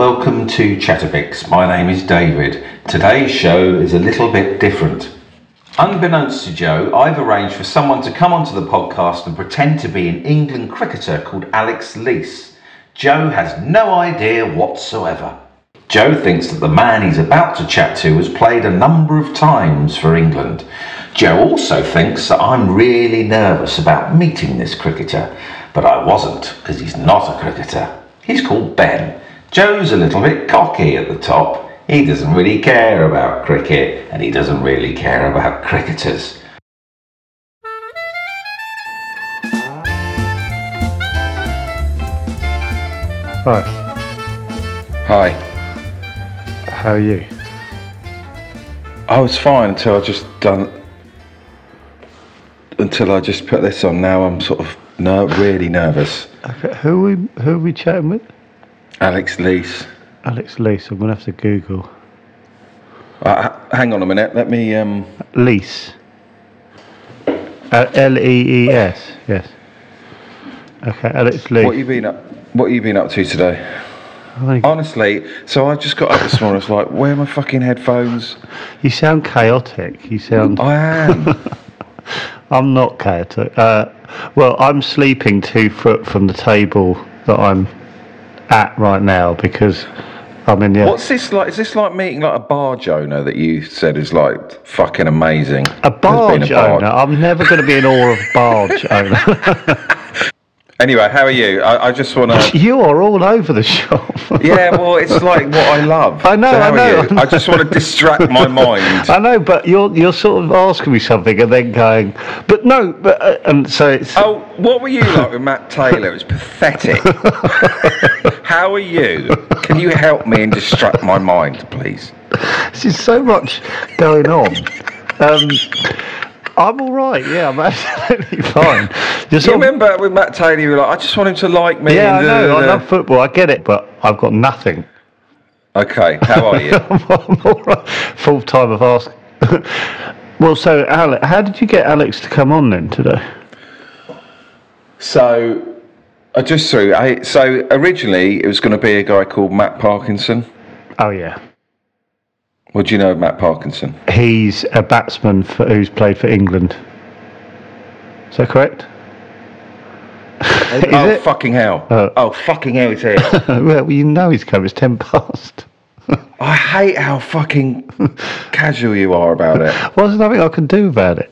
Welcome to Chatterbox. My name is David. Today's show is a little bit different. Unbeknownst to Joe, I've arranged for someone to come onto the podcast and pretend to be an England cricketer called Alex Lees. Joe has no idea whatsoever. Joe thinks that the man he's about to chat to has played a number of times for England. Joe also thinks that I'm really nervous about meeting this cricketer, but I wasn't because he's not a cricketer. He's called Ben. Joe's a little bit cocky at the top. He doesn't really care about cricket and he doesn't really care about cricketers. Hi, Hi. how are you? I was fine until I just done. Until I just put this on. Now I'm sort of no, really nervous. Okay, who are we who are we chatting with? Alex Lees. Alex Lees. I'm gonna have to Google Uh, hang on a minute. Let me. Um, Lees. Uh, L E E S. Yes. Okay, Alex Lees. what you been up? What you been up to today? I Honestly, so I just got up this morning. I was like, "Where are my fucking headphones?" you sound chaotic. You sound. I am. I'm not chaotic. Uh, well, I'm sleeping two foot from the table that I'm at right now because I'm in the. What's this like? Is this like meeting like a barge owner that you said is like fucking amazing? a Has been barge barge- owner. I'm never going to be in awe of barge owner. Anyway, how are you? I, I just want to. you are all over the shop. Yeah, well, it's like what I love. I know, So I know, I know. I just want to distract my mind. I know, but you're you're sort of asking me something and then going, but no, but uh, and so it's Oh, what were you like with Matt Taylor? It was pathetic. How are you? Can you help me and distract my mind, please? there's just so much going on. Um, I'm all right. Yeah, I'm absolutely fine. You're Do you of- remember with Matt Taylor, you were like, I just want him to like me. yeah, I know. da, I da, love football. I get it, but I've got nothing. Okay, how are you? I'm all right. Full time of ask. well, so Alex, how did you get Alex to come on then today? so, I just threw. I, so originally, it was going to be a guy called Matt Parkinson. Oh yeah, What do you know of Matt Parkinson? he's a batsman for, who's played for England. Is that correct? Is oh, it? fucking hell. Oh. oh, fucking hell, he's here. well, you know he's coming. It's ten past. I hate how fucking casual you are about it. Well, there's nothing I can do about it.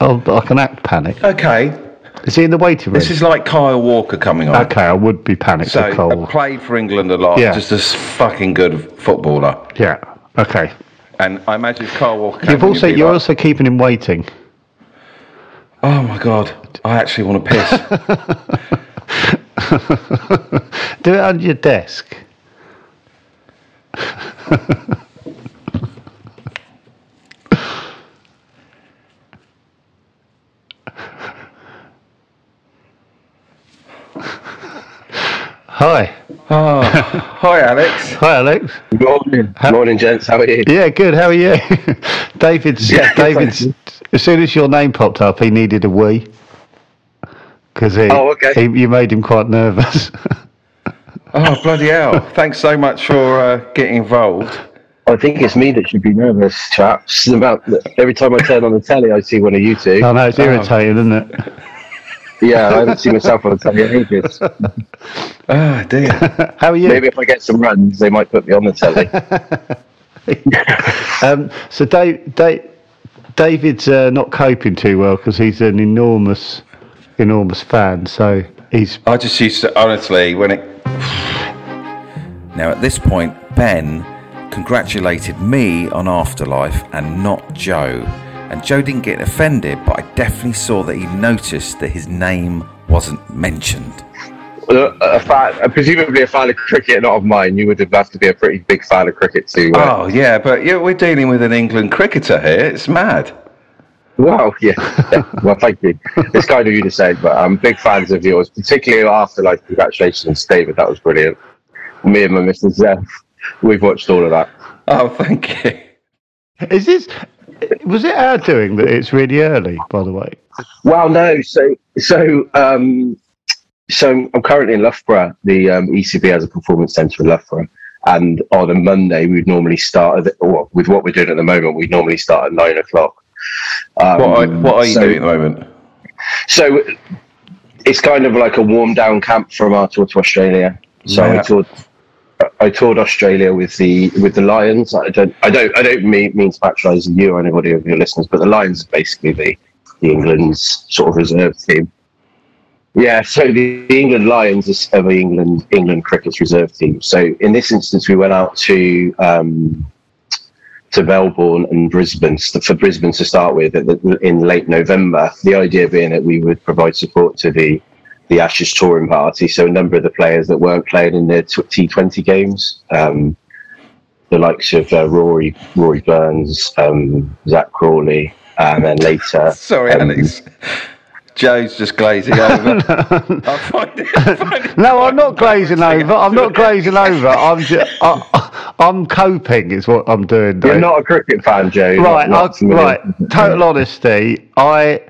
I'll, I can act panic. Okay, Is he in the waiting room? this is like Kyle Walker coming on. okay. I would be panicked So, Cole. Played for England a lot, Yeah. just a fucking good footballer. yeah. Okay. And I imagine if Kyle Walker You've also you're like, also keeping him waiting. Oh my god, I actually want to piss. Do it under your desk. Hi. oh, hi, Alex. Hi, Alex. Good Morning, morning, gents. How are you? Yeah, good. How are you? David's. Yeah, good, David's. thank As soon as your name popped up, he needed a wee. Because he, Oh, okay. he, you made him quite nervous. Oh bloody hell! Thanks so much for uh, getting involved. Oh, I think it's me that should be nervous, chaps. About every time I turn on the telly, I see one of you two. I know it's irritating, isn't it? Yeah, I haven't seen myself on the telly in ages. Oh dear. How are you? Maybe if I get some runs, they might put me on the telly. Um, so Dave, Dave, David's uh, not coping too well because he's an enormous, enormous fan. So he's I just used to honestly when it. Now at this point, Ben congratulated me on Afterlife and not Joe. And Joe didn't get offended, but I definitely saw that he noticed that his name wasn't mentioned. Uh, a fan, uh, presumably a fan of cricket, not of mine. You would have have to be a pretty big fan of cricket to. Uh, Oh yeah, but yeah, we're dealing with an England cricketer here. It's mad. Wow, yeah. yeah. Well, thank you. It's kind of you to say, but I'm big fans of yours, particularly after like congratulations, David. That was brilliant. Me and my Mrs. Zeff, we've watched all of that. Oh, thank you. is this. Was it our doing that it's really early? By the way, Well, no. So, so, um, so I'm currently in Loughborough. The um, ECB has a performance centre in Loughborough, and on a Monday we'd normally start at, well, with what we're doing at the moment. We'd normally start at nine o'clock. Um, What are, what are you so- doing at the moment? So it's kind of like a warm down camp from our tour to Australia. So Yeah. I toured, I toured Australia with the with the Lions. I don't, I don't, I don't mean, mean to patronise you or anybody of your listeners, but the Lions are basically the, the England's sort of reserve team. Yeah, so the, the England Lions are the England England cricket's reserve team. So in this instance, we went out to um, to Melbourne and Brisbane for Brisbane to start with in late November. The idea being that we would provide support to the the Ashes touring party. So a number of the players that weren't playing in their T Twenty games, um, the likes of uh, Rory Rory Burns, um, Zak Crawley, and then later. Sorry, um, Alex. Joe's just glazing over. I find it, I find it no, I'm not quite glazing over. I'm not glazing over. I'm just, I, I'm coping. Is what I'm doing. You're not a cricket fan, Joe. Right, not- not I, familiar. right. Total honesty, I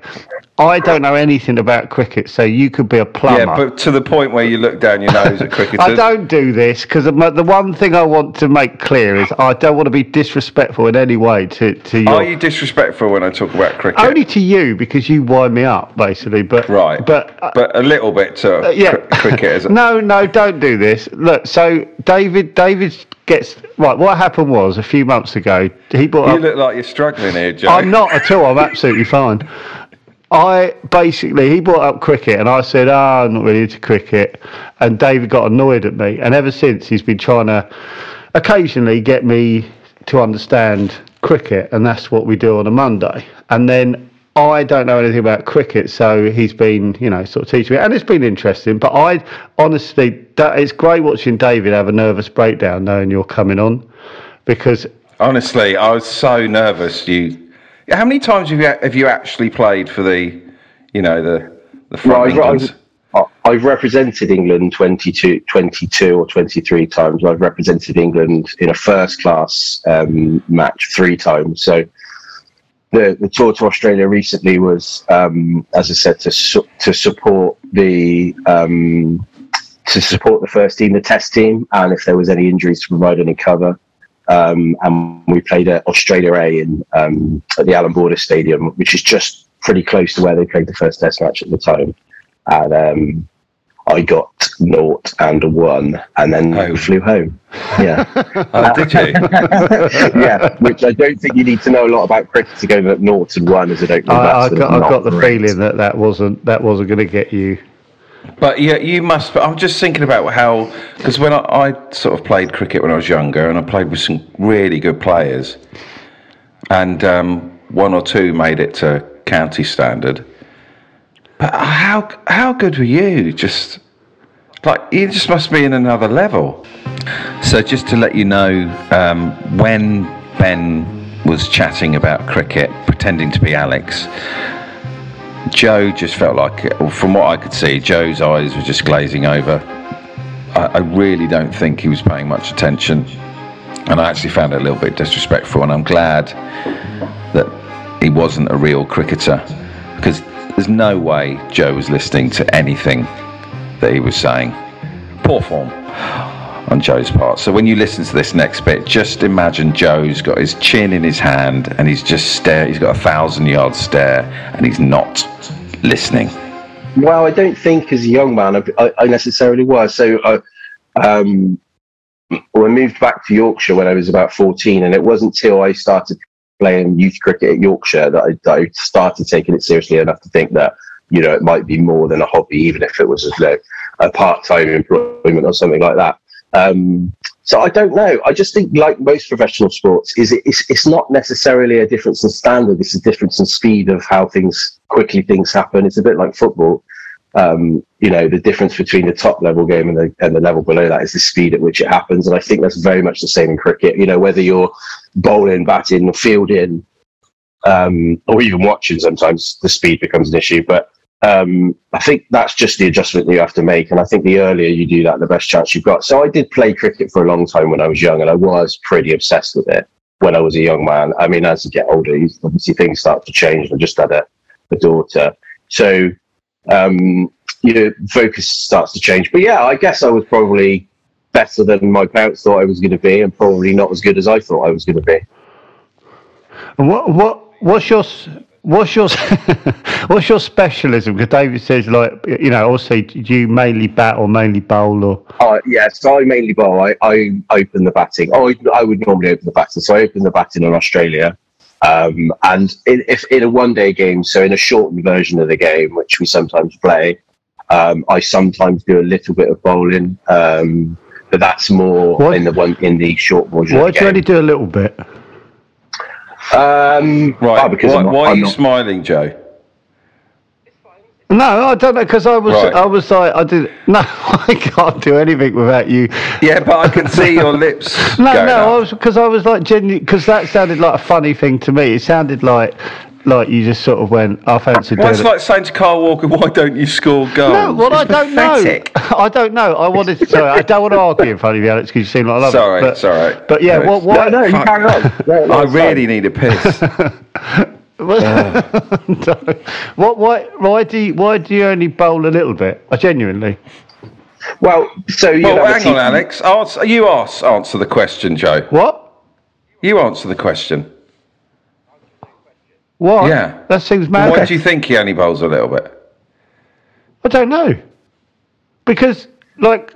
I don't know anything about cricket, so you could be a plumber. Yeah, but to the point where you look down your nose at cricketers. I don't do this because the one thing I want to make clear is I don't want to be disrespectful in any way to to your. Are you disrespectful when I talk about cricket? only to you because you wind me up basically, but right, but. uh, but a little bit to yeah, cr- cricket. No, no, don't do this. Look, so David, David gets right. What happened was a few months ago, he brought You up. look like you're struggling here, Joe. I'm not at all. I'm absolutely fine. I basically he brought up cricket, and I said, "Ah, I'm not really into cricket." And David got annoyed at me, and ever since he's been trying to occasionally get me to understand cricket, and that's what we do on a Monday. And then I don't know anything about cricket, so he's been, you know, sort of teaching me, and it's been interesting. But I honestly, that, it's great watching David have a nervous breakdown knowing you're coming on, because Honestly, I was so nervous. You, how many times have you have you actually played for the, you know, the the front Well, I've, I've, I've represented England 22, 22 or 23 times. I've represented England in a first class um, match three times. So the, the tour to Australia recently was, um, as I said, to su- to support the um, to support the first team, the test team, and if there was any injuries, to provide any cover. Um, and we played at Australia A in um, at the Allan Border Stadium, which is just pretty close to where they played the first Test match at the time. And um, I got naught and a one, and then Oh. flew home. Yeah, Oh, did you? yeah. Which I don't think you need to know a lot about cricket to go that naught and one as I don't. I, I got, I got the feeling that that wasn't that wasn't going to get you. But yeah, you must. I'm just thinking about how because when I, I sort of played cricket when I was younger, and I played with some really good players, and um, one or two made it to county standard. But how how good were you? Just like you just must be in another level. So just to let you know, um, when Ben was chatting about cricket, pretending to be Alex, Joe just felt like, from what I could see, Joe's eyes were just glazing over. I, I really don't think he was paying much attention, and I actually found it a little bit disrespectful. And I'm glad that he wasn't a real cricketer, because there's no way Joe was listening to anything that he was saying. Poor form. On Joe's part. So when you listen to this next bit, just imagine Joe's got his chin in his hand and he's just stare. He's got a thousand yard stare and he's not listening. Well, I don't think as a young man I, I, necessarily was. So I, um, well, I moved back to Yorkshire when I was about 14, and it wasn't till I started playing youth cricket at Yorkshire that I, that I started taking it seriously enough to think that you know it might be more than a hobby, even if it was you a part-time employment or something like that. Um, so I don't know. I just think, like most professional sports, is it, it's, it's not necessarily a difference in standard. It's a difference in speed of how things quickly things happen. It's a bit like football. Um, you know, the difference between the top level game and the and the level below that is the speed at which it happens. And I think that's very much the same in cricket. You know, whether you're bowling, batting, fielding, um, or even watching, sometimes the speed becomes an issue. But um, I think that's just the adjustment you have to make. And I think the earlier you do that, the best chance you've got. So I did play cricket for a long time when I was young, and I was pretty obsessed with it when I was a young man. I mean, as you get older, obviously things start to change. I just had a, a daughter. So um, your focus starts to change. But yeah, I guess I was probably better than my parents thought I was going to be, and probably not as good as I thought I was going to be. What what what's your what's your what's your specialism? Because David says like you know, obviously, do you mainly bat or mainly bowl or Uh, yeah, so I mainly bowl. I, I open the batting. Oh, I, I would normally open the batting. So I open the batting in Australia. Um, and in, if in a one day game, so in a shortened version of the game, which we sometimes play, um, I sometimes do a little bit of bowling. Um, but that's more What? in the one in the short version why do you only do a little bit? Um, Right. oh, because why I'm not, why are I'm you not- smiling, Joe? No, I don't know because I was Right. I was like I did no I can't do anything without you. Yeah, but I can see your lips. No, going no, up. I was because I was like genuine because that sounded like a funny thing to me. It sounded like like you just sort of went I fancy Well, doing it's it. like saying to Kyle Walker, "Why don't you score goals?" No, well, I don't pathetic. know. I don't know. I wanted to. Sorry, I don't want to argue in front of you, Alex, because you seem like I love Sorry, it. But, it's all right. But yeah, No, what? it's- What? No, no, you Fuck. carry on. No, no, I really fine. need a piss. what? Why? Why do you? Why do you only bowl a little bit? I genuinely. Well, so you well, know, hang on, Alex. Answer, you ask, answer the question, Joe. What? You answer the question. What? Yeah. That seems mad. Why do you think he only bowls a little bit? I don't know. Because, like,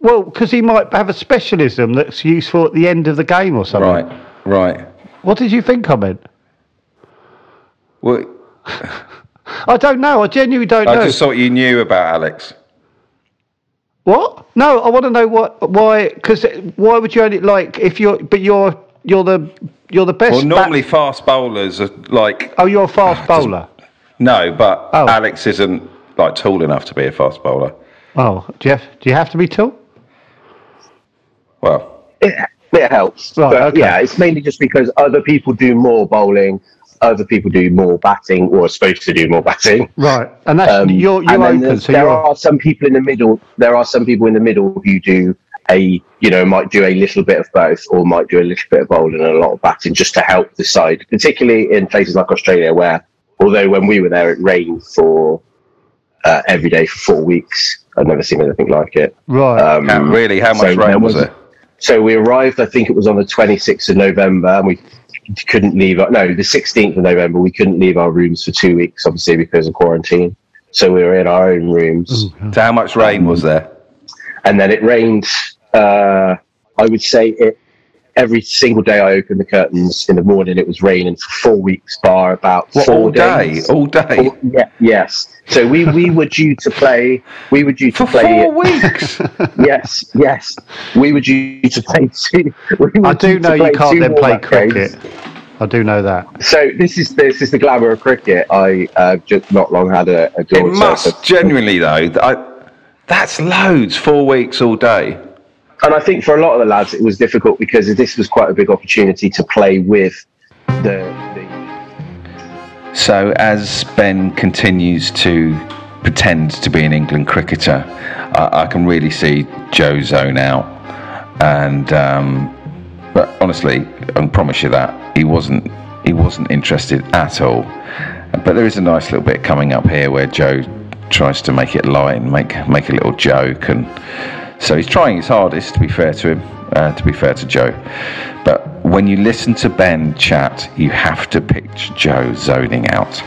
well, because he might have a specialism that's useful at the end of the game or something. Right, right. What did you think I meant? Well, I don't know. I genuinely don't I know. I just thought you knew about Alex. What? No, I want to know what why because why would you only like if you're but you're you're the you're the best. Well, bat- normally fast bowlers are like oh, you're a fast bowler. no, but Oh. Alex isn't like tall enough to be a fast bowler. Oh, Jeff, do you have to be tall? Well, it, it helps. Right, but okay. yeah, it's mainly just because other people do more bowling, other people do more batting, or are supposed to do more batting. Right, and that's Um, you're you're then open, so there you're are some people in the middle. There are some people in the middle who do a, you know, might do a little bit of both, or might do a little bit of bowling and a lot of batting, just to help the side. Particularly in places like Australia, where although when we were there it rained for uh, every day for four weeks, I've never seen anything like it. right. Um, how, really, how much there rain was was- there? So we arrived, I think it was on the 26th of November, and we couldn't leave. Our, no, the 16th of November, we couldn't leave our rooms for two weeks, obviously because of quarantine. So we were in our own rooms, So how much rain was there? and then it rained. Uh, I would say it every single day. I opened the curtains in the morning. It was raining for four weeks, bar about What, four all day, days. all day, All- yeah, yes. So we we were due to play. We were due to for play. four weeks. Yes, yes. We were due to play two. We I do know you can't then play warm-up games. cricket. I do know that. So this is this is the glamour of cricket. I uh, just not long had a, a it must so- genuinely though. I, that's loads. Four weeks all day. And I think for a lot of the lads, it was difficult because this was quite a big opportunity to play with the. the So as Ben continues to pretend to be an England cricketer, I, I can really see Joe zone out. And um, but honestly, I promise you that he wasn't he wasn't interested at all. But there is a nice little bit coming up here where Joe tries to make it light and make make a little joke and So he's trying his hardest, to be fair to him, uh, to be fair to Joe. But when you listen to Ben chat, you have to picture Joe zoning out.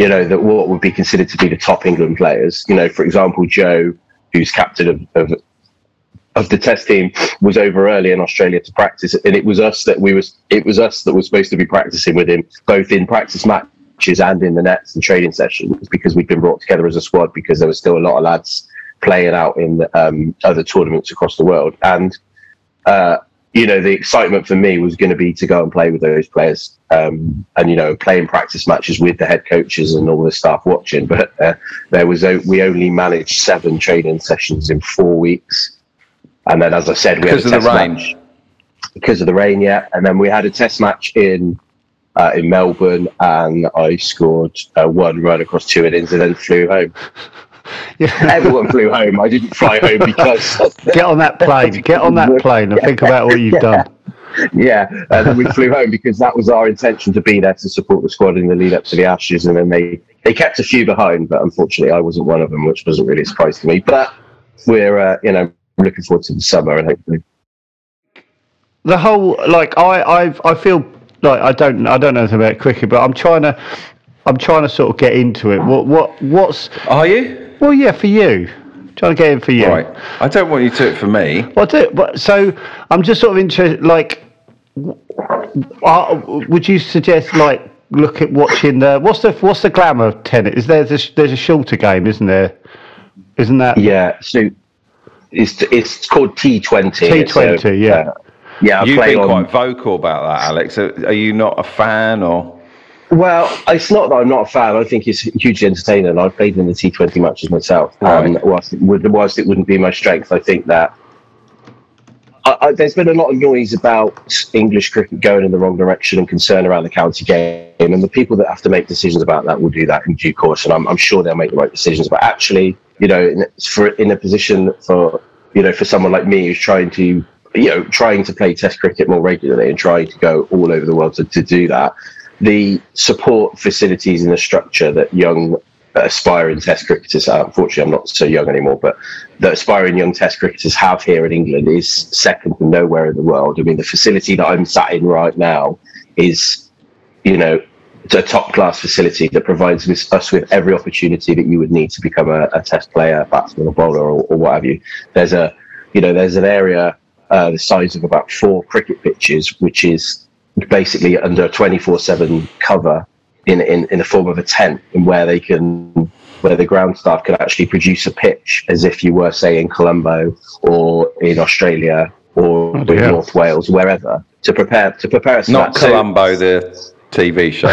you know, that what would be considered to be the top England players. You know, for example, Joe, who's captain of, of of the test team, was over early in Australia to practice, and it was us that we was it was us that was supposed to be practicing with him, both in practice matches and in the nets and training sessions, because we'd been brought together as a squad because there was still a lot of lads playing out in um, other tournaments across the world, and. Uh, you know, the excitement for me was going to be to go and play with those players, um, and you know, playing practice matches with the head coaches and all the staff watching. But uh, there was o- we only managed seven training sessions in four weeks, and then, as I said, we Because had a of the rain. match because of the rain. Yeah, and then we had a test match in uh, in Melbourne, and I scored uh, one run across two innings, and then flew home. Yeah. Everyone flew home. I didn't fly home because Get on that plane. Get on that plane and think about what you've done. yeah, and then we flew home because that was our intention to be there to support the squad in the lead up to the Ashes, and then they they kept a few behind, but unfortunately I wasn't one of them, which wasn't really a surprise to me. But we're uh, you know looking forward to the summer and hopefully. the whole like I I've, I feel like I don't I don't know anything about cricket, but I'm trying to I'm trying to sort of get into it. What what what's Are you? Well yeah for you trying to get in for you. Right. I don't want you to do it for me. Well, I do, but so I'm just sort of interested. Like, w- uh, would you suggest like look at watching the what's the what's the glamour of tennis? Is there there's, there's a shorter game, isn't there? Isn't that Yeah, so it's it's called T Twenty. T20, yeah. yeah. I You've been on- quite vocal about that, Alex. Are, are you not a fan or? Well, it's not that I'm not a fan. I think it's hugely entertaining. I've played in the T20 matches myself. Um, Right. whilst, it would, whilst it wouldn't be my strength, I think that I, I, there's been a lot of noise about English cricket going in the wrong direction and concern around the county game. And the people that have to make decisions about that will do that in due course. And I'm, I'm sure they'll make the right decisions. But actually, you know, in, for in a position for you know for someone like me who's trying to you know trying to play Test cricket more regularly and trying to go all over the world to, to do that the support facilities and the structure that young aspiring test cricketers have, unfortunately I'm not so young anymore, but the aspiring young test cricketers have here in England is second to nowhere in the world. I mean, the facility that I'm sat in right now is, you know, a top class facility that provides us with every opportunity that you would need to become a, a test player, batsman or bowler or, or what have you. There's a, you know, there's an area uh, the size of about four cricket pitches, which is basically under 24/7 cover in, in in the form of a tent, and where they can where the ground staff can actually produce a pitch as if you were say in Colombo or in Australia or in. North Wales, wherever to prepare to prepare us. Not that. So- the TV show.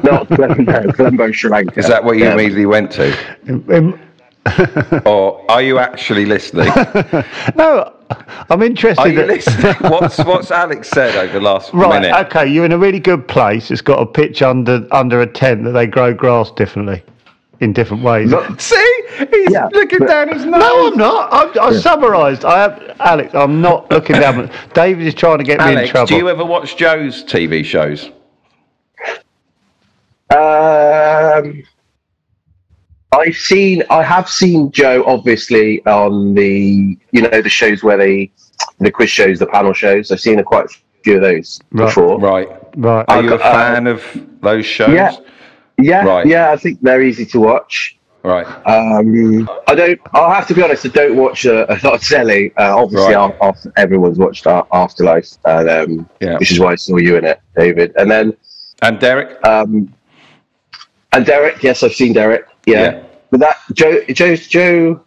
Not Colombo, Colombo, Sri Lanka. Is that what you Yeah. immediately went to? Um, Or are you actually listening? no, I'm interested. Are you listening? What's what's Alex said over the last minute? Right, minute? okay, you're in a really good place. It's got a pitch under under a tent that they grow grass differently, in different ways. Look, See, he's Yeah, looking but- down his nose. no, I'm not. I've, I summarised. I have, Alex. I'm not looking down. David is trying to get me in trouble. do you ever watch Joe's TV shows? Um, I've seen, I have seen Joe obviously on the, you know, the shows where they, the quiz shows, the panel shows. I've seen a quite a few of those Right. before. Right. right. Are you a got- uh, fan of those shows? Yeah. Yeah, Right. yeah. I think they're easy to watch. Right. Um, I don't. I'll have to be honest. I don't watch a, a lot of telly. Uh, obviously, Right. after, everyone's watched Ar- Afterlife, and, um, Yeah. which is why I saw you in it, David. And then, And Derek? um, and Derek. Yes, I've seen Derek. Yeah, Yeah. but that Joe, Joe's Joe.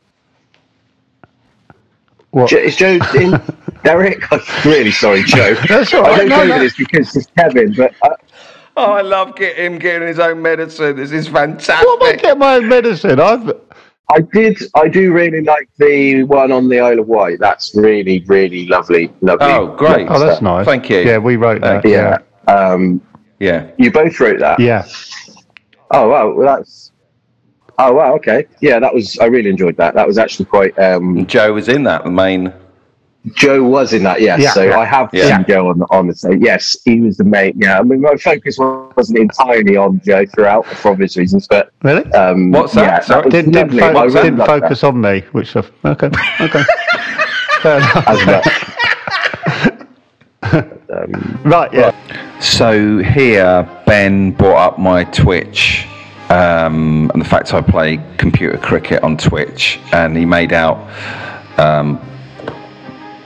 What? Jo- is Joe in? Derek, I'm really sorry, Joe. That's all I don't No, know no. this because it's Kevin, but uh, Oh, I love get him getting his own medicine. This is fantastic. What am I getting my own medicine? I've I did. I do really like the one on the Isle of Wight. That's really, really lovely. Lovely. Oh, great. oh, that's nice. Thank you. Yeah, we wrote that. Thank Yeah. Um, Yeah. you both wrote that. yeah. Oh wow, well, that's. Oh wow, okay. Yeah, that was. I really enjoyed that. That was actually quite. Um, Joe was in that, the main. Joe was in that, yes. Yeah. so I have Yeah. seen Joe on the on the stage. Yes, he was the main. Yeah, I mean, my focus wasn't entirely on Joe throughout for obvious reasons, but Really? um, What's that? Yeah, Sorry? was didn't didn't, fo- didn't loved focus on me, which I, okay, okay. Fair enough. as much. um, Right, yeah. So here, Ben brought up my Twitch um, and the fact I play computer cricket on Twitch, and he made out um,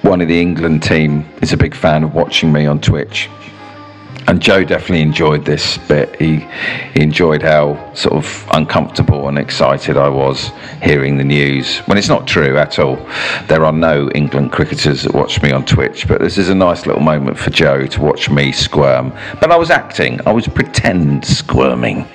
one of the England team is a big fan of watching me on Twitch. And Joe definitely enjoyed this bit. He, he enjoyed how sort of uncomfortable and excited I was hearing the news. When it's not true at all. There are no England cricketers that watch me on Twitch, but this is a nice little moment for Joe to watch me squirm. But I was acting. I was pretend squirming.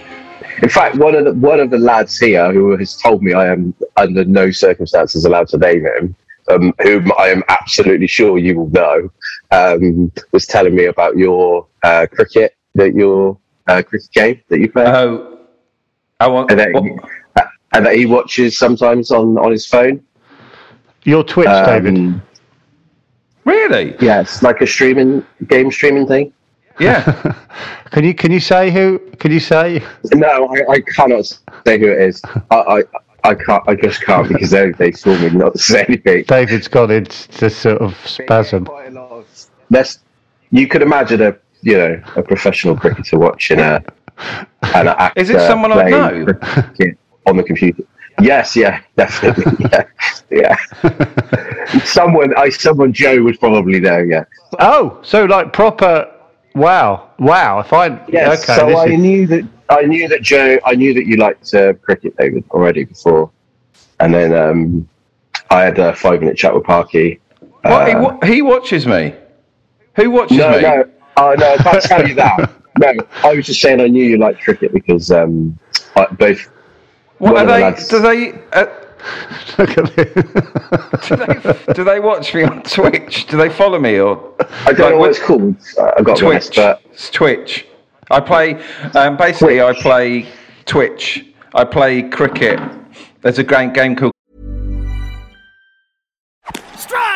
In fact, one of the one of the lads here who has told me I am under no circumstances allowed to name him, um, whom I am absolutely sure you will know, um, was telling me about your uh, cricket that your uh, cricket game that you play, Oh, I want. and, that he, and that he watches sometimes on on his phone. Your Twitch, David. Um, really? yeah, it's like a streaming game streaming thing. Yeah. Can you can you say who? Can you say? No, I, I cannot say who it is. I, I I can't. I just can't because they they told me not to say anything. David's gone into this sort of spasm. Quite a lot of- That's you could imagine a you know a professional cricketer watching a an actor Is it someone I playing know? on the computer. Yes, yeah, definitely, yeah, yeah. someone, I someone Joe would probably know. Yeah, Oh, so like proper. Wow, wow. If I yes. okay, so I is- knew that I knew that Joe. I knew that you liked uh, cricket, David, already before, and then um, I had a five minute chat with Parky. what, he, Uh, wa- he watches me. Who watches No, me? no. Oh, no, I can't tell you that. No, I was just saying I knew you liked cricket because um, I, both. What are the they? lads- Do they? Uh, Look at this. do they? Do they watch me on Twitch? Do they follow me or? I don't know Like, what it's called. I've got be honest, Twitch. but It's Twitch. I play. Um, basically, I play Twitch. I play cricket. There's a great game called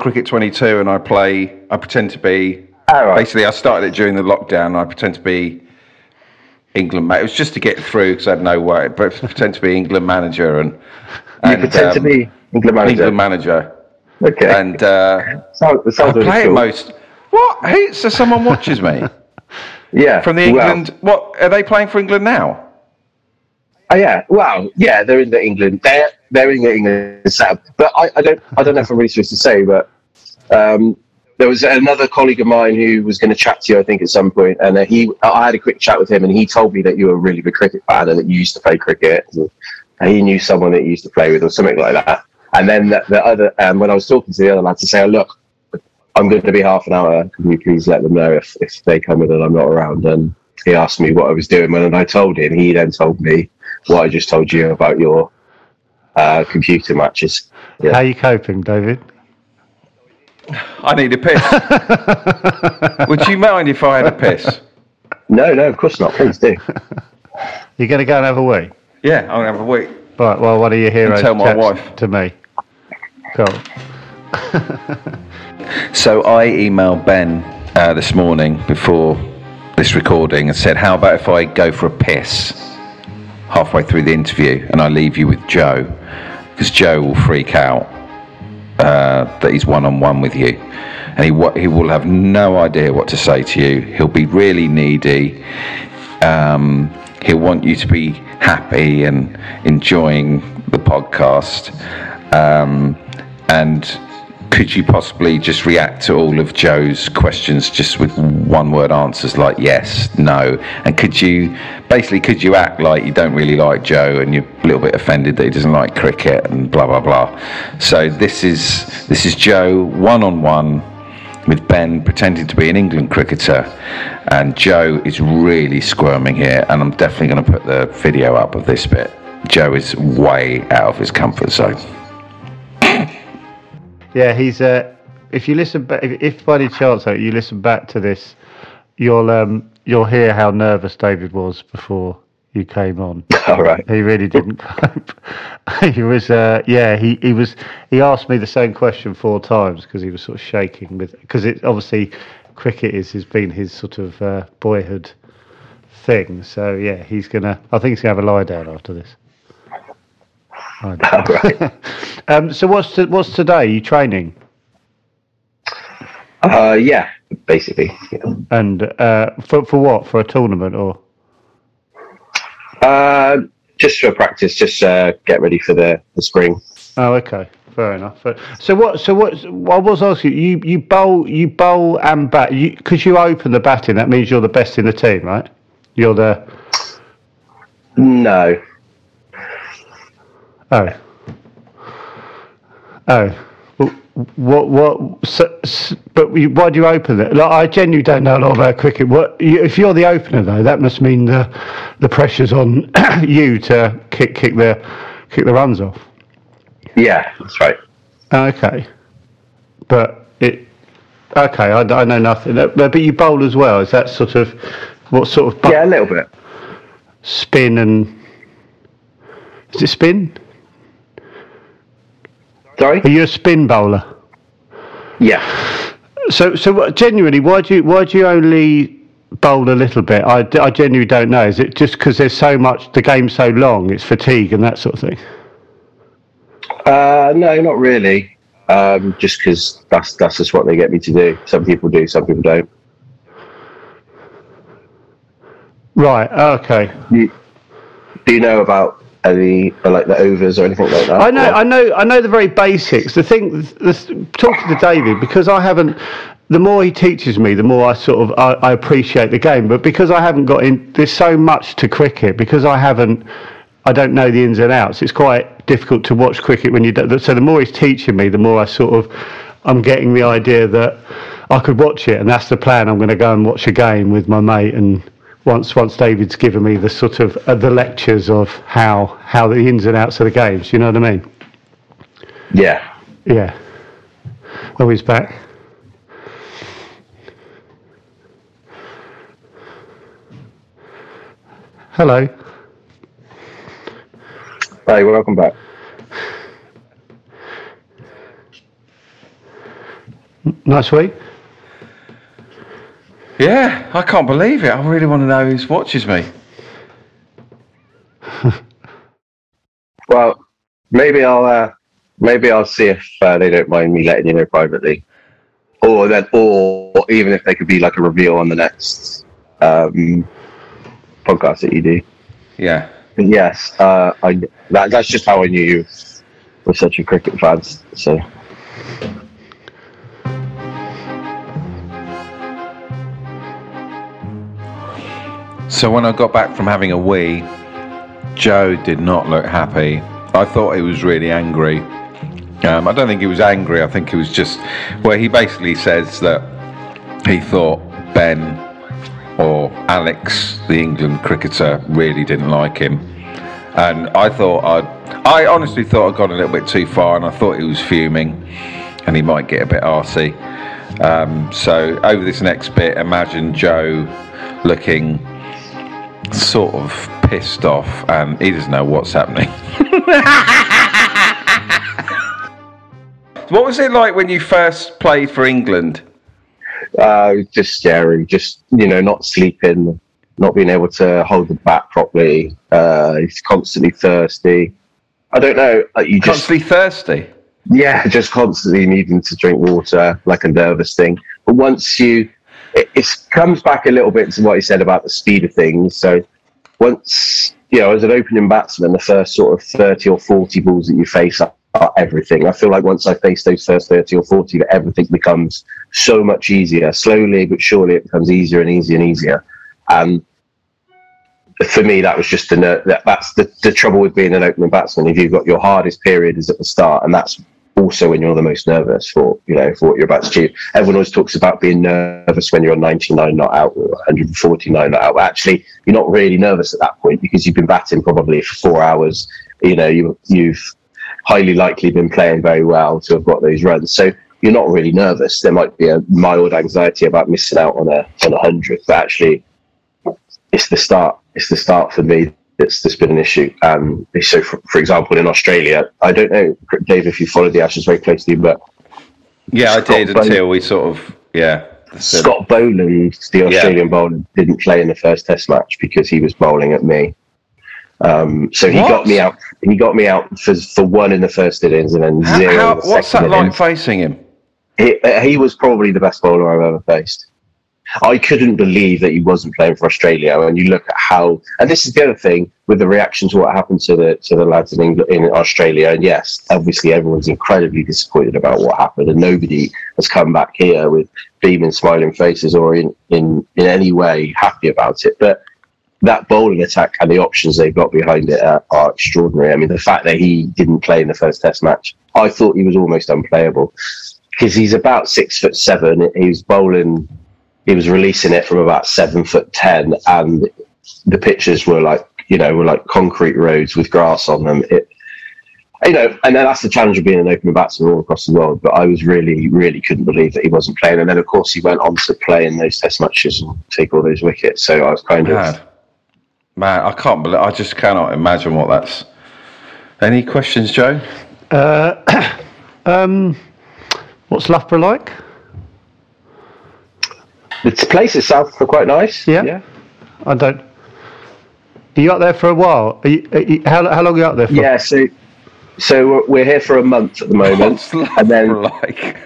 Cricket 22, and I play. I pretend to be. All right. Basically, I started it during the lockdown. And I pretend to be England. It was just to get through because I had no way. But pretend to be England manager and. you and, pretend to um, be England manager. England manager. okay. And uh, sounds, it I play it cool. most. What? Who? So someone watches me Yeah. from the well, England. What are they playing for England now? Oh yeah, well, yeah, they're in the England. They're they're in England setup. But I, I don't I don't know if I'm really supposed to say, but um, there was another colleague of mine who was going to chat to you, I think, at some point, and uh, he I had a quick chat with him, and he told me that you were a really big cricket fan and that you used to play cricket. And he knew someone that you used to play with, or something like that. And then the, the other, um, when I was talking to the other lad to say, oh, look, I'm going to be half an hour. Can you please let them know if, if they come in and I'm not around? And he asked me what I was doing. When and I told him, he then told me what I just told you about your uh, computer matches. Yeah. How you coping, David? I need a piss. Would you mind if I had a piss? No, no, of course not. Please do. You're going to go and have a wee? Yeah, I'm gonna have a wee. Right. Well, one of your heroes tell my wife. to me. Cool. So I emailed Ben uh, this morning before this recording and said, "How about if I go for a piss halfway through the interview and I leave you with Joe, because Joe will freak out uh, that he's one on one with you, and he he will have no idea what to say to you. He'll be really needy. Um, he'll want you to be happy and enjoying the podcast, um, and." Could you possibly just react to all of Joe's questions just with one word answers like yes, no? And could you basically could you act like you don't really like Joe and you're a little bit offended that he doesn't like cricket and blah blah blah. So this is this is Joe one on one with Ben pretending to be an England cricketer, and Joe is really squirming here. And I'm definitely going to put the video up of this bit. Joe is way out of his comfort zone. Yeah, he's. Uh, if you listen back, if, if by any chance though, you listen back to this, you'll um, you'll hear how nervous David was before you came on. All right. He really didn't cope. he was, uh, yeah, he, he was. He asked me the same question four times because he was sort of shaking with because it obviously cricket is has been his sort of uh, boyhood thing. So yeah, he's gonna. I think he's gonna have a lie down after this. Right. um, so what's to, what's today? you training Uh, yeah, basically. Yeah. and uh, for for what? For a tournament or? Uh, just for practice, just uh, get ready for the, the spring. Oh, okay, fair enough. So what? So what? I was asking you. You bowl, you bowl and bat. You because you open the batting. That means you're the best in the team, right? You're the No. Oh oh. What what? So, s- but you, why do you open it? Like, I genuinely don't know a lot about cricket. What you, if you're the opener though? That must mean the the pressure's on you to kick kick the kick the runs off. Yeah, that's right. Okay, but it. Okay, I, I know nothing. But but you bowl as well. Is that sort of what sort of bu- Yeah, a little bit. spin and is it spin? Sorry? Are you a spin bowler? Yeah. So so genuinely, why do you why do you only bowl a little bit? I, I genuinely don't know. Is it just because there's so much the game's so long? It's fatigue and that sort of thing. Uh, no, not really. Um, just because that's that's just what they get me to do. Some people do, some people don't. Right. Okay. You, do you know about any uh, like the overs or anything like that? I know, Or- I know, I know the very basics. The thing, the, talking to David, because I haven't. The more he teaches me, the more I sort of I, I appreciate the game. But because I haven't got in, there's so much to cricket. Because I haven't, I don't know the ins and outs. It's quite difficult to watch cricket when you. don't So the more he's teaching me, the more I sort of, I'm getting the idea that I could watch it, and that's the plan. I'm going to go and watch a game with my mate and once once David's given me the sort of uh, the lectures of how how the ins and outs of the games. You know what I mean? Yeah. Yeah. Oh, he's back. Hello. Hey, welcome back. Nice week. Yeah, I can't believe it. I really want to know who watches me. Well, maybe I'll uh, maybe I'll see if uh, they don't mind me letting you know privately, or then, or even if they could be like a reveal on the next um, podcast that you do. Yeah. But yes, uh, I that, that's just how I knew you were such a cricket fan. So So when I got back from having a wee, Joe did not look happy. I thought he was really angry. Um, I don't think he was angry. I think he was just well. He basically says that he thought Ben or Alex, the England cricketer, really didn't like him, and I thought I'd. I honestly thought I'd gone a little bit too far, and I thought he was fuming, and he might get a bit arsey. Um, so over this next bit, imagine Joe looking sort of pissed off and he doesn't know what's happening. what was it like when you first played for England? uh, just scary. Just you know, not sleeping, not being able to hold the bat properly. Uh, he's constantly thirsty. I don't know. Like you just Constantly thirsty. yeah, just constantly needing to drink water, like a nervous thing. But once you, it, it comes back a little bit to what he said about the speed of things. So once, you know, as an opening batsman, the first sort of 30 or 40 balls that you face up are everything. I feel like once I face those first 30 or 40, that everything becomes so much easier. Slowly but surely, it becomes easier and easier and easier. And for me, that was just the that, that's the, the trouble with being an opening batsman. If you've got your hardest period is at the start, and that's also when you're the most nervous for you know for what you're about to achieve. Everyone always talks about being nervous when you're on 99 not out or 149 not out. But actually, you're not really nervous at that point because you've been batting probably for four hours. You know, you, you've highly likely been playing very well to have got those runs. So you're not really nervous. There might be a mild anxiety about missing out on a on a hundred, but actually, it's the start. It's the start for me that's, that's been an issue. Um, so, for, for example, in Australia, I don't know, Dave, if you followed the Ashes very closely, but Yeah, I did until we sort of yeah. Scott Boland, the Australian bowler, didn't play in the first Test match because he was bowling at me. Um, so he What? got me out. He got me out for, for one in the first innings and then How, zero. how, the what's that second like facing him? He, uh, he was probably the best bowler I've ever faced. I couldn't believe that he wasn't playing for Australia. And you look at how, and this is the other thing with the reaction to what happened to the to the lads in England, in Australia. And yes, obviously everyone's incredibly disappointed about what happened, and nobody has come back here with beaming, smiling faces or in in in any way happy about it. But that bowling attack and the options they've got behind it are, are extraordinary. I mean, the fact that he didn't play in the first Test match, I thought he was almost unplayable because he's about six foot seven. He was bowling, he was releasing it from about seven foot ten, and the pitches were like you know were like concrete roads with grass on them. It, you know, and then that's the challenge of being an opening batsman all across the world. But I was really, really couldn't believe that he wasn't playing. And then, of course, he went on to play in those Test matches and take all those wickets. So I was kind of Mad. Man, I can't believe. I just cannot imagine what that's. Any questions, Joe? Uh, um, what's Loughborough like? The place itself are quite nice. Yeah. I don't. Are you up there for a while? Are you, are you, how, how long are you up there for? Yeah, so so we're- here for a month at the moment, and then like?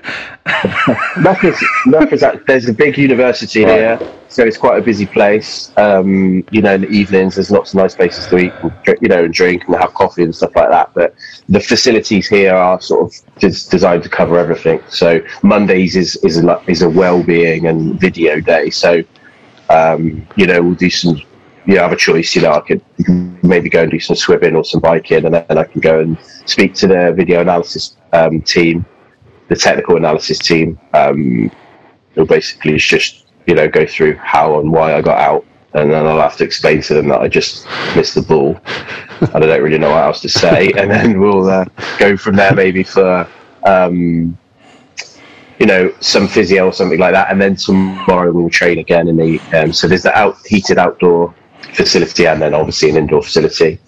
Loughborough's, Loughborough's at- there's a big university here, so it's quite a busy place. Um, you know, in the evenings there's lots of nice places to eat, and, you know, and drink and have coffee and stuff like that. But the facilities here are sort of des- designed to cover everything. So Mondays is is a, is a well-being and video day. So um, you know, we'll do some. You know, have a choice. You know, I could can maybe go and do some swimming or some biking, and then I can go and speak to the video analysis um, team, the technical analysis team. Um, who basically just you know go through how and why I got out, and then I'll have to explain to them that I just missed the ball, and I don't really know what else to say, and then we'll uh, go from there maybe for. Um, you know, some physio or something like that, and then tomorrow we'll train again in the. Um, so there's the out heated outdoor facility, and then obviously an indoor facility.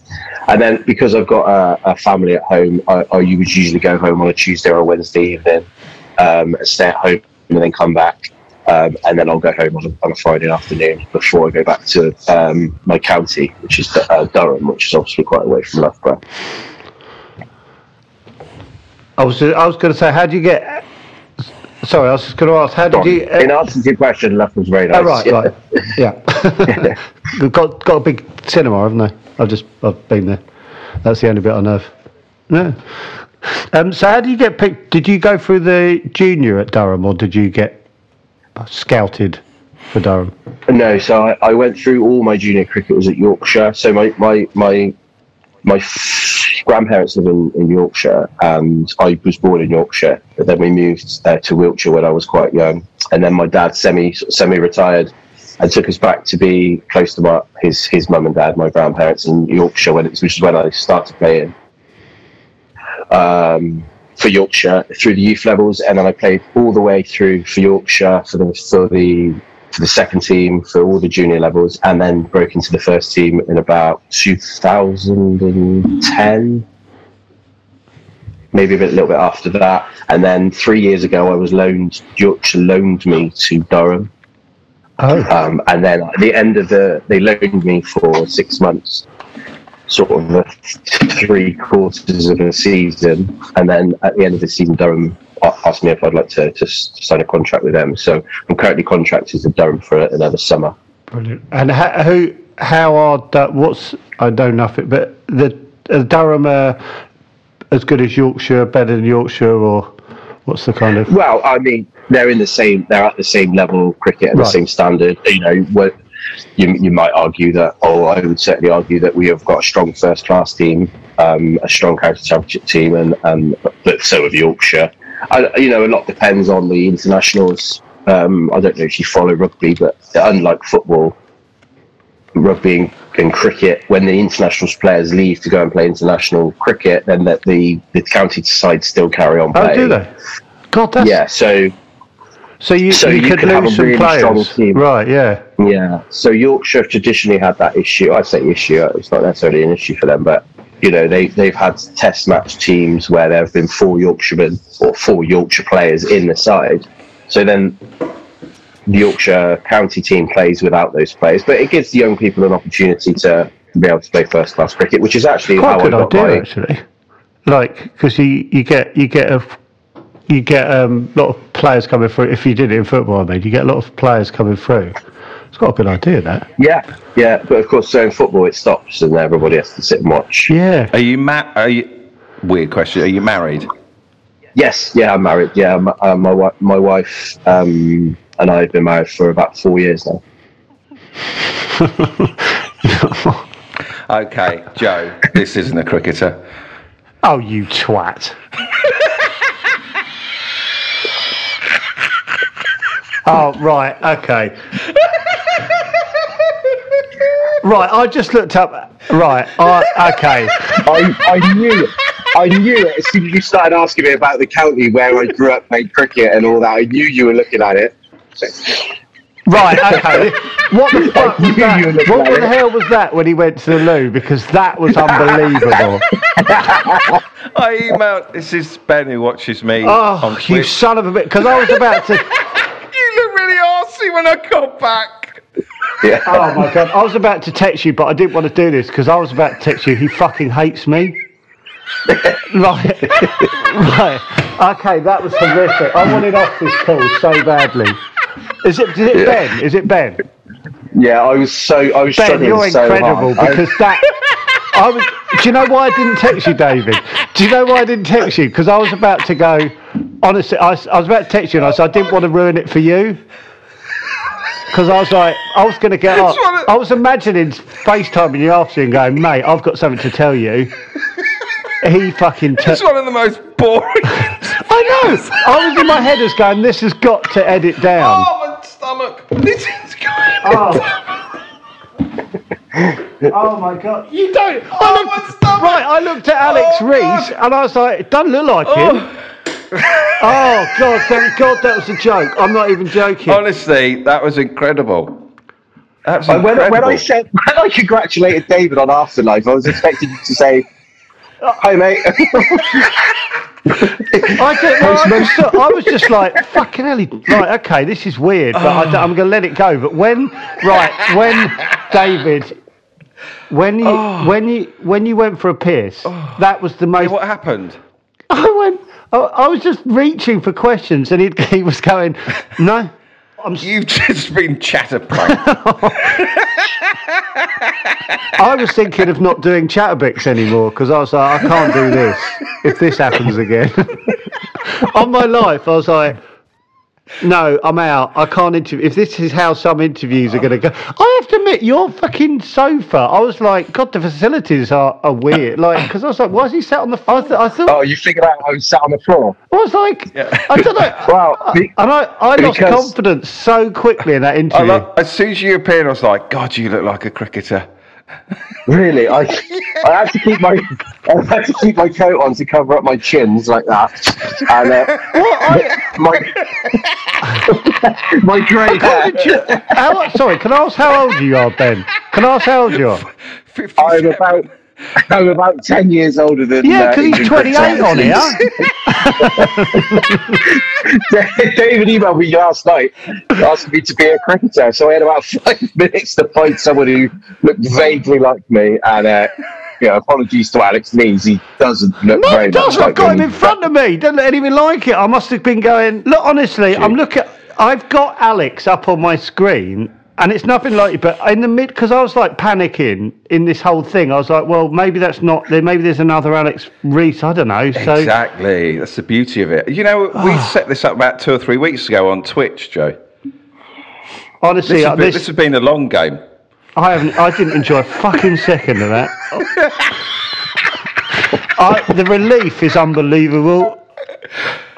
And then because I've got a, a family at home, I, I would usually go home on a Tuesday or a Wednesday evening, um, stay at home, and then come back. Um, and then I'll go home on a, on a Friday afternoon before I go back to um, my county, which is uh, Durham, which is obviously quite away from Loughborough. I was I was going to say, how do you get? Sorry, I was just going to ask, how did you? In answer to your question, Loughborough's very nice. Oh right, right, yeah. They've got got a big cinema, haven't they? I've just I've been there. That's the only bit I know. of. No. Um, so how did you get picked? Did you go through the junior at Durham, or did you get scouted for Durham? No, so I, I went through all my junior cricket was at Yorkshire. So my my my my grandparents live in, in Yorkshire, and I was born in Yorkshire. But then we moved uh, to Wiltshire when I was quite young, and then my dad semi semi retired and took us back to be close to my, his his mum and dad, my grandparents in Yorkshire, when it's, which is when I started playing um, for Yorkshire through the youth levels, and then I played all the way through for Yorkshire for the for the the second team for all the junior levels, and then broke into the first team in about 2010, maybe a bit, little bit after that, and then three years ago I was loaned. Yorkshire loaned me to Durham, Oh, um, and then at the end of the, they loaned me for six months, sort of three quarters of a season, and then at the end of the season, Durham asked me if I'd like to, to sign a contract with them. So I'm currently contracted to Durham for another summer. brilliant. And how, who? How are what's I don't know if it, but the uh, Durham uh, as good as Yorkshire, better than Yorkshire, or what's the kind of? Well, I mean, they're in the same. They're at the same level of cricket and Right. the same standard. You know, what you you might argue that, or I would certainly argue that we have got a strong first class team, um, a strong county championship team, and and but so have Yorkshire. I, you know, a lot depends on the internationals. Um, I don't know if you follow rugby, but unlike football, rugby and, and cricket, when the internationals players leave to go and play international cricket, then that the the county sides still carry on Oh, do they? God, that's Yeah, so So you, So you, you could could have lose a some really strong players, team. right? Yeah. Yeah. So Yorkshire have traditionally had that issue. I say issue. It's not necessarily an issue for them, but you know they they've had test match teams where there have been four Yorkshiremen or four Yorkshire players in the side. So then the Yorkshire county team plays without those players, but it gives the young people an opportunity to be able to play first class cricket, which is actually Quite how good I got idea, my actually. Like, because you, you get you get a you get um, a lot of players coming through. If you did it in football, I mean, you get a lot of players coming through. It's got a good idea, that. yeah yeah. But of course, so in football it stops and everybody has to sit and watch. Yeah. Are you ma- Are you? Weird question. Are you married? Yes, yeah, I'm married. Yeah, m- uh, my wi- my wife um, and I have been married for about four years now. Okay, Joe. This isn't a cricketer. Oh, you twat. oh, right. Okay. Right. I just looked up. Right. I, okay. I, I knew it. I knew it as soon as you started asking me about the county where I grew up playing cricket and all that. I knew you were looking at it. Right. Okay. What the fuck was that? you were looking What the it. hell was that when he went to the loo? Because that was unbelievable. I emailed. This is Ben who watches me Oh, on you Twitch. son of a bit! Because I was about to. You look really arsey when I got back. Yeah. Oh my god! I was about to text you, but I didn't want to do this because I was about to text you. He fucking hates me. right, right. Okay, that was horrific. I wanted off this call so badly. Is it? Is it Ben? Is it Ben? Yeah, I was so I was Ben, struggling you're so incredible hard. I- because that. I was. Do you know why I didn't text you, David? Do you know why I didn't text you? Because I was about to go. Honestly, I, I was about to text you, and I said I didn't want to ruin it for you. Because I was like, I was going to get up. I was imagining FaceTiming you after and going, mate, I've got something to tell you. He fucking. Te- It's one of the most boring. I know. I was in my head as going, this has got to edit down. oh, my stomach. This is going. Oh. oh my god! You don't. I Oh, looked, my stomach. right, I looked at Alex Oh, Lees and I was like, it doesn't look like oh. him. oh god! Thank God that was a joke. I'm not even joking. Honestly, that was incredible. That was And when, incredible. when I said when I congratulated David on Afterlife, I was expecting you to say, "Hi, mate." I, did, no, I, was just, I was just like, fucking hell. he- Right, okay, this is weird, but I, am going to let it go. But when, right, when David, when you, oh. when you, when you went for a piss, oh. that was the most. what happened? I went. I, I was just reaching for questions, and he, he was going, "No, I'm." s- You've just been chatterpranked. I was thinking of not doing Chatterbox anymore because I was like, I can't do this if this happens again. On my life, I was like, no, I'm out. I can't interview. If this is how some interviews are going to go, I have to admit, your fucking sofa. I was like, God, the facilities are, are weird. Like, because I was like, why is he sat on the? I, th- I thought oh, you figured out how he sat on the floor. I was like, I don't know. Well, be- and I, I lost confidence so quickly in that I interview. lo- as soon as you appeared, I was like, God, you look like a cricketer. Really, I I had to keep my I had to keep my coat on to cover up my chins like that, and uh, my my grey hair. How, sorry, can I ask how old you are, Ben? Can I ask how old you are? 57. I'm about I'm about ten years older than Yeah, uh, because he's 28 on cricketers. here. David emailed me last night asking me to be a cricketer, so I had about five minutes to find someone who looked vaguely like me. And uh, yeah, apologies to Alex Lees, he doesn't look No, very doesn't. I've like got him in front of me. Doesn't look anything like it. I must have been going. Look, honestly, I'm looking. I've got Alex up on my screen, and it's nothing like it, but in the mid, because I was like panicking in this whole thing. I was like, well, maybe that's not there. Maybe there's another Alex Lees. I don't know. So Exactly. That's the beauty of it. You know, we set this up about two or three weeks ago on Twitch, Joe. honestly, This, uh, has, been, this, this has been a long game. I haven't. I didn't enjoy a fucking second of that. I, the relief is unbelievable.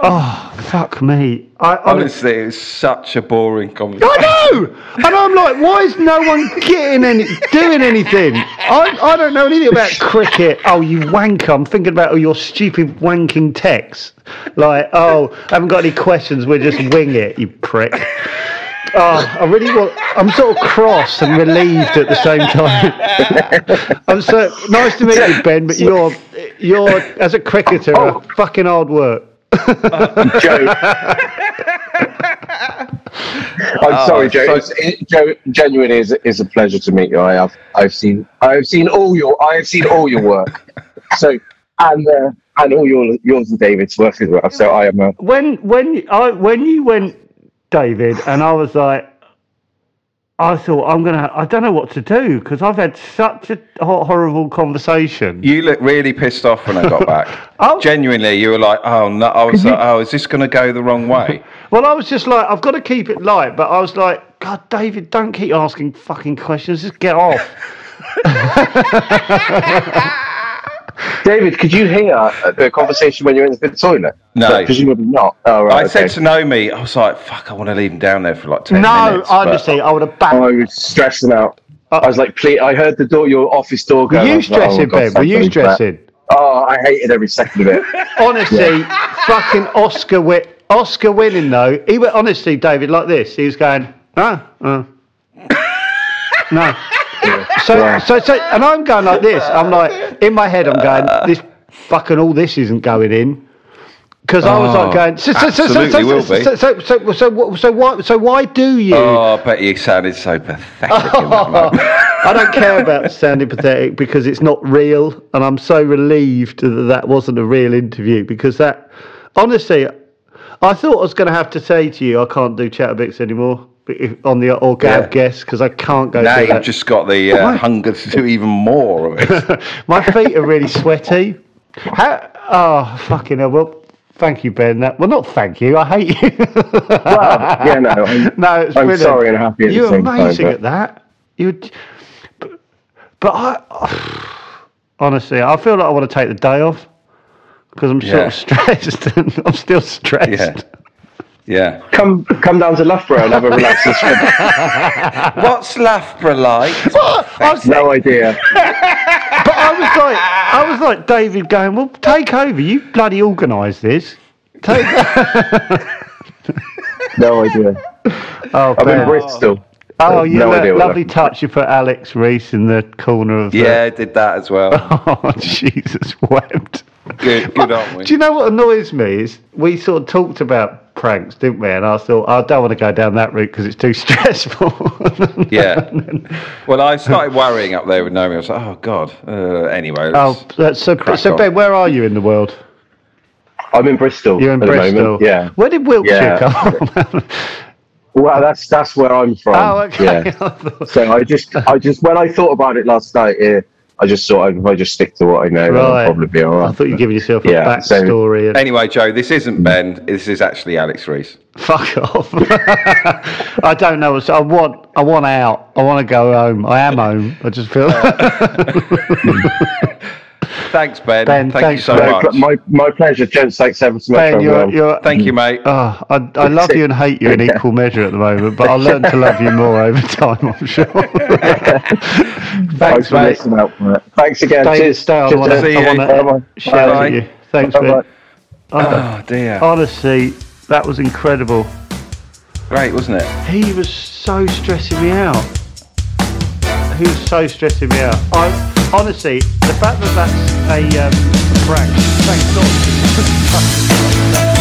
Oh fuck me! I, Honestly, it was such a boring conversation. I know, and I'm like, why is no one getting any, doing anything? I, I don't know anything about cricket. Oh, you wanker! I'm thinking about all your stupid wanking texts. Like, oh, I haven't got any questions. We'll just wing it, you prick. Oh, I really want. I'm sort of cross and relieved at the same time. I'm so nice to meet you, Ben. But you're, you're as a cricketer, a oh. fucking hard work. Joe. I'm sorry, Joe. so- It's, it, Joe, genuinely is is a pleasure to meet you. I have I've seen I've seen all your I have seen all your work. So and uh, and all your yours and David's work as well. So I am a when when I when you went, David, and I was like, I thought I'm gonna. I don't know what to do because I've had such a hor- horrible conversation. You looked really pissed off when I got back. Oh. Genuinely, you were like, "Oh no!" I was like, "Oh, is this going to go the wrong way?" Well, I was just like, I've got to keep it light, but I was like, God, David, don't keep asking fucking questions. Just get off. David. Could you hear uh, the conversation when you're in the toilet? No. But presumably not. Oh right. I okay. said to Naomi, I was like, "Fuck, I want to leave him down there for like ten no, minutes." but- honestly, I would have I backed. was stressing out. I was like, please. I heard the door, your office door Were go. I you was like, oh, stressing, God, Ben? Were you God that. stressing? Oh, I hated every second of it. Honestly, fucking Oscar win- Oscar winning though. He went honestly, David, like this. He was going, ah, uh, no. So, Right. so, so, and I'm going like this. I'm like in my head. I'm going, this fucking all this isn't going in. Because I was like Oh, going, so, so, so, so, so, will so, be. so, so, so, so, why, so why do you? Oh, I bet you sounded so pathetic. I don't care about sounding pathetic because it's not real, and I'm so relieved that that wasn't a real interview because that, honestly, I thought I was going to have to say to you, I can't do Chatterbox anymore if, on the or Gab Yeah. guest because I can't go. Now you've just got the uh, hunger to do even more of it. My feet are really sweaty. How? Oh, fucking hell. Well, thank you, Ben. Well, not thank you. I hate you. Well, yeah, no, I'm, no, it's I'm brilliant. sorry and happy at You're amazing time. at that. You, but, but I, honestly, I feel like I want to take the day off because I'm sort of stressed. and I'm still stressed. Yeah. Yeah. Come, come down to Loughborough and have a relaxing swim. What's Loughborough like? I was, No idea. but I was like, I was like David going, well, take over. You bloody organise this. Take. No idea. oh, I'm Ben. in Bristol. Oh, oh, you no lo- idea what lovely touch. You uh, put Alex Lees in the corner of the. Yeah, I did that as well. Oh, Jesus wept. Good, good, aren't we? Do you know what annoys me is we sort of talked about pranks, didn't we? And I thought I don't want to go down that route because it's too stressful. Yeah. Well, I started worrying up there with Naomi. I was like, oh, God. Uh, anyway. oh, let's- that's so. Crack So on. Ben, where are you in the world? I'm in Bristol. You're in at the Bristol. Moment. Yeah. Where did Wiltshire Yeah. come? From? Well, that's that's where I'm from. oh, okay. Yeah. I thought- So I just, I just, when I thought about it last night, yeah, I just thought if I just stick to what I know, Right. I'll probably be all I thought you were giving yourself a Yeah, so- backstory. and Anyway, Joe, this isn't hmm. Ben. This is actually Alex Lees. Fuck off! I don't know. I want. I want out. I want to go home. I am home. I just feel. Oh. Thanks, Ben. Ben, Thank thanks, you so Ben. much. My my pleasure, gents. Thanks ever so much. ben, for you're, having you're, Thank you, mate. Oh, I, I love you and hate you in equal measure at the moment, but I'll learn to love you more over time, I'm sure. Thanks Thanks, for mate. listening out for it. Thanks again. Stay, Cheers. stay. I want Jeff. See to you. Bye-bye. shout Bye. at you. Thanks, Bye-bye. Ben. Oh, dear. Honestly, that was incredible. Great, wasn't it? He was so stressing me out. He was so stressing me out. I honestly, the fact that that's a um, prank. Thank God.